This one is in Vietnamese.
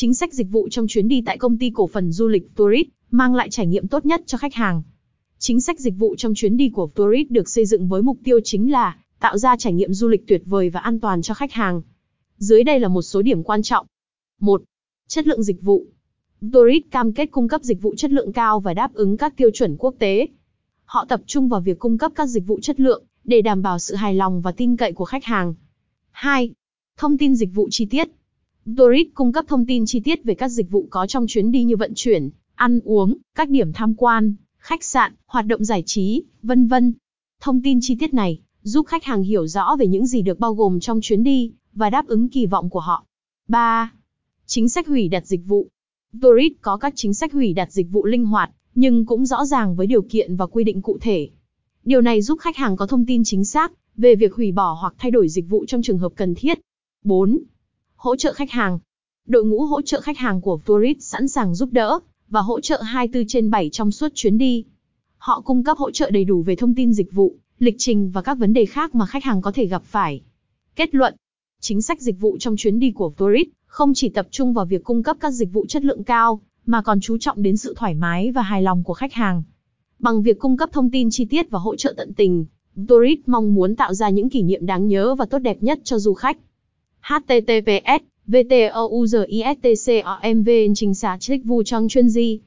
Chính sách dịch vụ trong chuyến đi tại công ty cổ phần du lịch Tourist mang lại trải nghiệm tốt nhất cho khách hàng. Chính sách dịch vụ trong chuyến đi của Tourist được xây dựng với mục tiêu chính là tạo ra trải nghiệm du lịch tuyệt vời và an toàn cho khách hàng. Dưới đây là một số điểm quan trọng. 1. Chất lượng dịch vụ. Tourist cam kết cung cấp dịch vụ chất lượng cao và đáp ứng các tiêu chuẩn quốc tế. Họ tập trung vào việc cung cấp các dịch vụ chất lượng để đảm bảo sự hài lòng và tin cậy của khách hàng. 2. Thông tin dịch vụ chi tiết. Tourist cung cấp thông tin chi tiết về các dịch vụ có trong chuyến đi như vận chuyển, ăn uống, các điểm tham quan, khách sạn, hoạt động giải trí, vân vân. Thông tin chi tiết này giúp khách hàng hiểu rõ về những gì được bao gồm trong chuyến đi và đáp ứng kỳ vọng của họ. 3. Chính sách hủy đặt dịch vụ. Tourist có các chính sách hủy đặt dịch vụ linh hoạt, nhưng cũng rõ ràng với điều kiện và quy định cụ thể. Điều này giúp khách hàng có thông tin chính xác về việc hủy bỏ hoặc thay đổi dịch vụ trong trường hợp cần thiết. 4. Hỗ trợ khách hàng. Đội ngũ hỗ trợ khách hàng của Tourist sẵn sàng giúp đỡ và hỗ trợ 24 trên 7 trong suốt chuyến đi. Họ cung cấp hỗ trợ đầy đủ về thông tin dịch vụ, lịch trình và các vấn đề khác mà khách hàng có thể gặp phải. Kết luận, chính sách dịch vụ trong chuyến đi của Tourist không chỉ tập trung vào việc cung cấp các dịch vụ chất lượng cao, mà còn chú trọng đến sự thoải mái và hài lòng của khách hàng. Bằng việc cung cấp thông tin chi tiết và hỗ trợ tận tình, Tourist mong muốn tạo ra những kỷ niệm đáng nhớ và tốt đẹp nhất cho du khách https vtouzistcomv trình xá trích vu trong chuyên di.